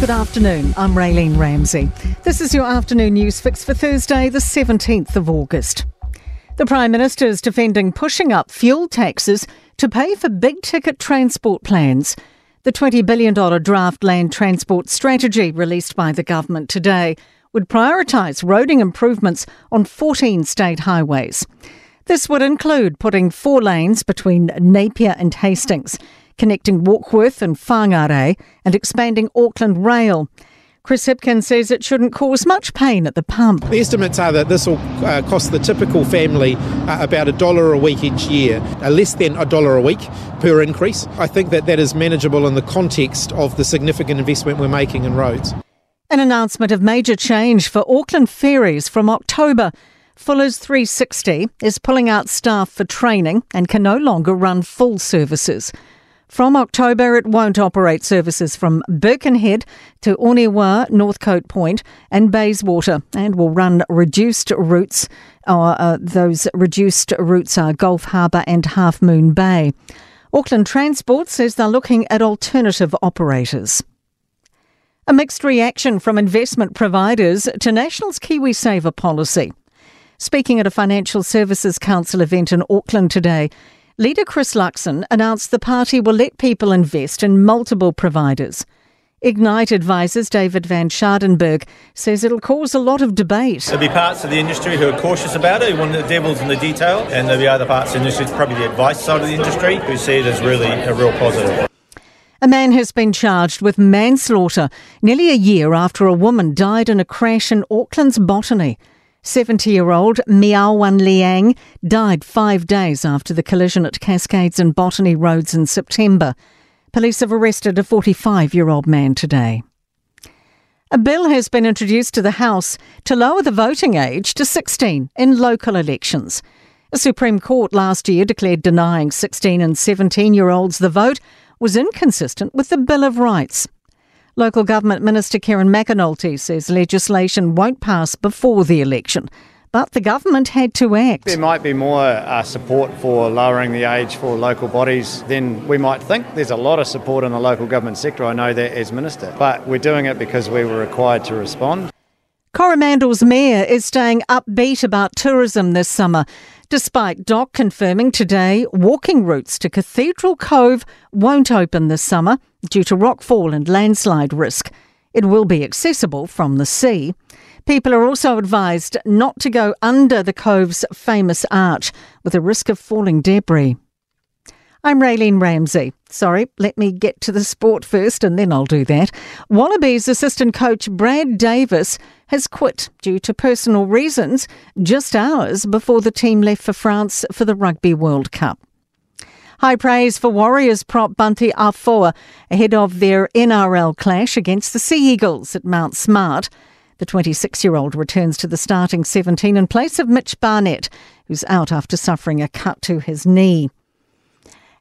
Good afternoon. I'm Raylene Ramsey. This is your afternoon news fix for Thursday, the 17th of August. The Prime Minister is defending pushing up fuel taxes to pay for big ticket transport plans. The $20 billion draft land transport strategy released by the government today would prioritise roading improvements on 14 state highways. This would include putting four lanes between Napier and Hastings connecting Warkworth and Whangarei and expanding Auckland Rail. Chris Hipkins says it shouldn't cause much pain at the pump. The estimates are that this will uh, cost the typical family uh, about a dollar a week each year, uh, less than a dollar a week per increase. I think that that is manageable in the context of the significant investment we're making in roads. An announcement of major change for Auckland ferries from October. Fullers360 is pulling out staff for training and can no longer run full services. From October, it won't operate services from Birkenhead to Onewa, Northcote Point, and Bayswater, and will run reduced routes. Uh, uh, those reduced routes are Gulf Harbour and Half Moon Bay. Auckland Transport says they're looking at alternative operators. A mixed reaction from investment providers to National's KiwiSaver policy. Speaking at a Financial Services Council event in Auckland today, Leader Chris Luxon announced the party will let people invest in multiple providers. Ignite advisors David Van Scharenberg says it'll cause a lot of debate. There'll be parts of the industry who are cautious about it, who want the devil's in the detail, and there'll be other parts of the industry, probably the advice side of the industry, who see it as really a real positive. A man has been charged with manslaughter nearly a year after a woman died in a crash in Auckland's Botany. 70 year old Miao Wan Liang died five days after the collision at Cascades and Botany Roads in September. Police have arrested a 45 year old man today. A bill has been introduced to the House to lower the voting age to 16 in local elections. The Supreme Court last year declared denying 16 and 17 year olds the vote was inconsistent with the Bill of Rights. Local Government Minister Kieran McAnulty says legislation won't pass before the election. But the government had to act. There might be more uh, support for lowering the age for local bodies than we might think. There's a lot of support in the local government sector, I know that as Minister. But we're doing it because we were required to respond. Coromandel's mayor is staying upbeat about tourism this summer, despite DOC confirming today walking routes to Cathedral Cove won't open this summer due to rockfall and landslide risk. It will be accessible from the sea. People are also advised not to go under the cove's famous arch with a risk of falling debris. I'm Raylene Ramsey. Sorry, let me get to the sport first and then I'll do that. Wallabies assistant coach Brad Davis has quit due to personal reasons just hours before the team left for France for the Rugby World Cup. High praise for Warriors prop Bunty Afoa ahead of their NRL clash against the Sea Eagles at Mount Smart. The 26 year old returns to the starting 17 in place of Mitch Barnett, who's out after suffering a cut to his knee.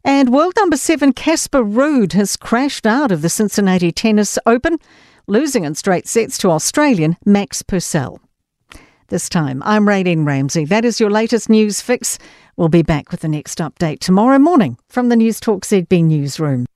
And world number seven Casper Ruud has crashed out of the Cincinnati Tennis Open, losing in straight sets to Australian Max Purcell. This time, I'm Raylene Ramsey. That is your latest news fix. We'll be back with the next update tomorrow morning from the Newstalk ZB newsroom.